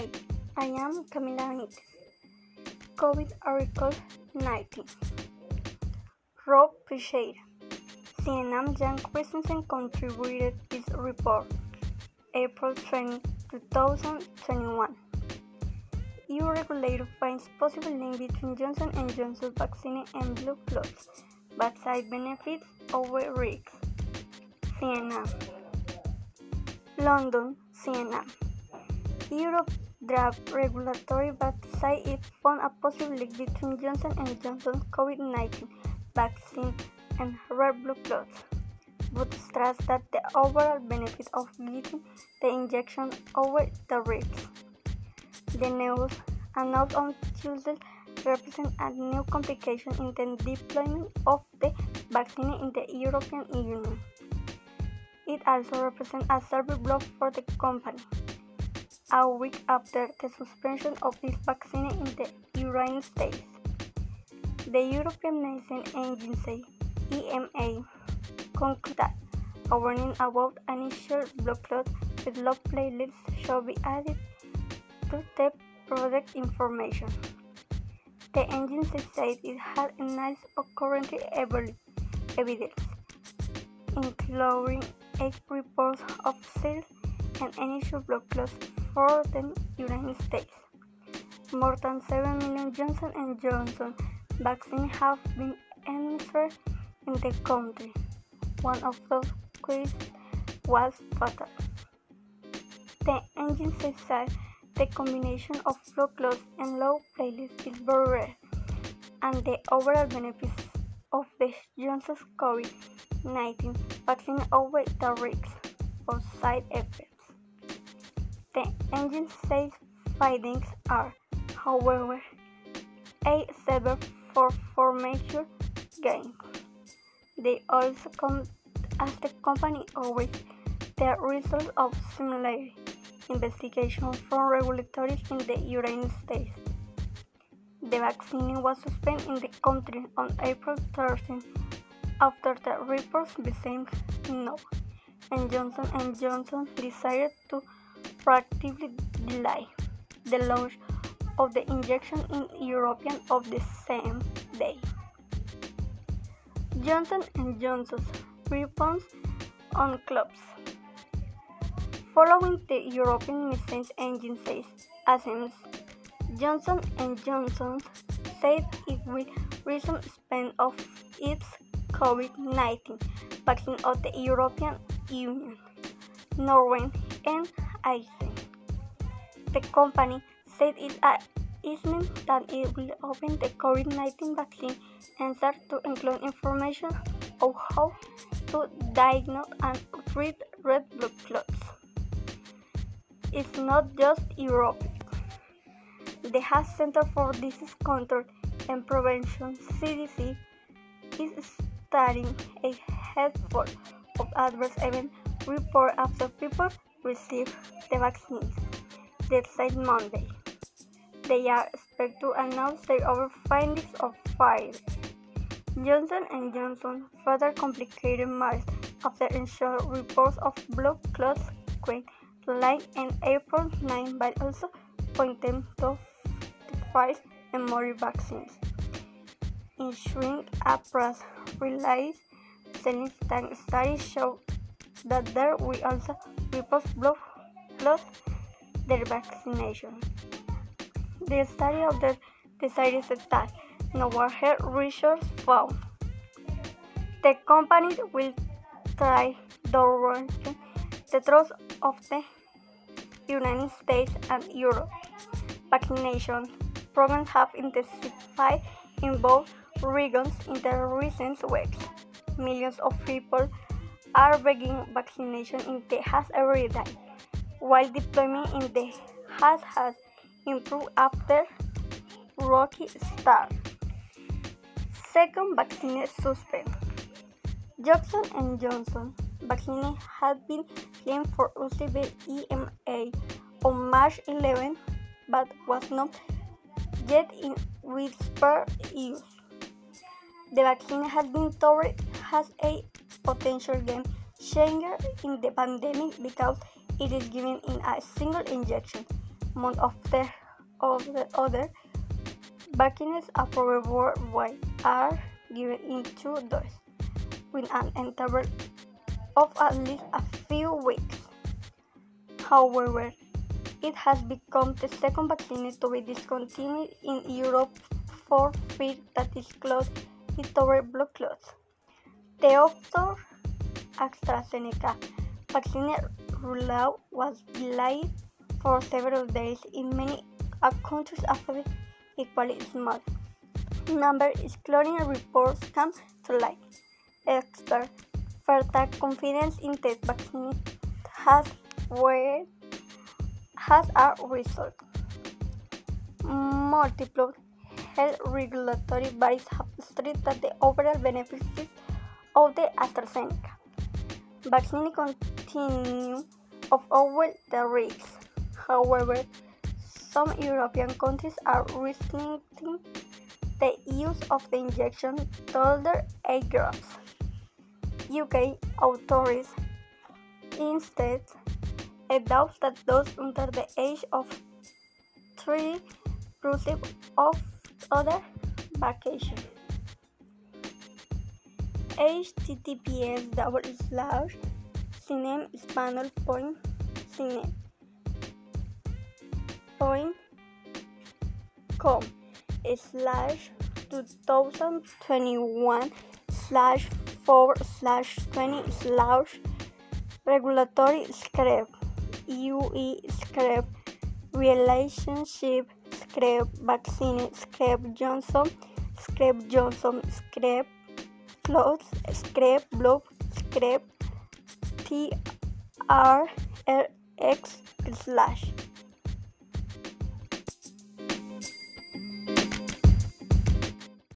Hi, I am Camila Benitez. COVID article 19. Rob Picheta. CNN Jan Christensen contributed his report. April 20, 2021. EU regulator finds possible link between Johnson & Johnson vaccine and blood clots, but side benefits over risks. CNN. London, CNN. Europe draft regulatory website it found a possible link between Johnson & Johnson's COVID-19 vaccine and red blood clots, but stressed that the overall benefit of getting the injection over the risks. The news, announced on Tuesday, represents a new complication in the deployment of the vaccine in the European Union. It also represents a severe blow for the company. A week after the suspension of this vaccine in the United States, the European Medicine Agency (EMA) concluded a warning about initial blood clot with low platelets should be added to the product information. The agency said it had analyzed current evidence, including eight reports of sales and initial blood clots for the United States. More than 7 million Johnson & Johnson vaccines have been administered in the country. One of those cases was fatal. The agency said the combination of low clots and low platelets is very rare, and the overall benefits of the Johnson's COVID-19 vaccine outweigh the risks of side effects. The agency's findings are, however, a severe for, major gains. They also come as the company awaits the results of similar investigations from regulators in the United States. The vaccine was suspended in the country on April 13 after the reports became known, and Johnson & Johnson decided to proactively delay the launch of the injection in Europe of the same day. Johnson & Johnson's response on clubs. Following the European Medicines Agency's assessment, Johnson & Johnson said it will resume spend of its COVID-19 vaccine of the European Union, Norway, and The company said it announcement that it will open the COVID-19 vaccine and start to include information on how to diagnose and treat red blood clots. It's not just Europe. The Health Center for Disease Control and Prevention (CDC) is studying a handful of adverse event reports after people received the vaccines. They said Monday. They are expected to announce their other findings of Friday. Johnson & Johnson further complicated matters after initial reports of blood clots to light in April 9 by also pointing to five and Mori vaccines. Ensuring a press release saying that studies show that there will also reports blood clots their vaccination. The study of the decided that Novarhead research found the company will try to the trust of the United States and Europe. Vaccination programs have intensified in both regions in the recent weeks. Millions of people are beginning vaccination in Texas every day, while deployment in the has has improved after rocky start. Second vaccine suspend. Johnson and Johnson vaccine had been claimed for use by EMA on March 11, but was not yet in widespread use. The vaccine has been touted as a potential game changer in the pandemic because it is given in a single injection Among of the, of the other vaccines approved worldwide are given in two doses with an interval of at least a few weeks. However, it has become the second vaccine to be discontinued in Europe for fear that it clots into blood clots. The Oxford AstraZeneca vaccine rollout was delayed for several days in many countries after equally small number excluding reports come to light. Experts further confidence in the vaccine has where has a result. Multiple health regulatory bodies have stated that the overall benefits of the AstraZeneca vaccine continue to over the risks. However, some European countries are restricting the use of the injection to older age groups. UK authorities instead adopt that those under the age of 3 receive of other vacation. Https double slash cinem español point cinem point com. Slash 2021 slash 4 slash 20 slash regulatory script UE script relationship script vaccine script Johnson script Johnson script float scrape blob scrape TRX slash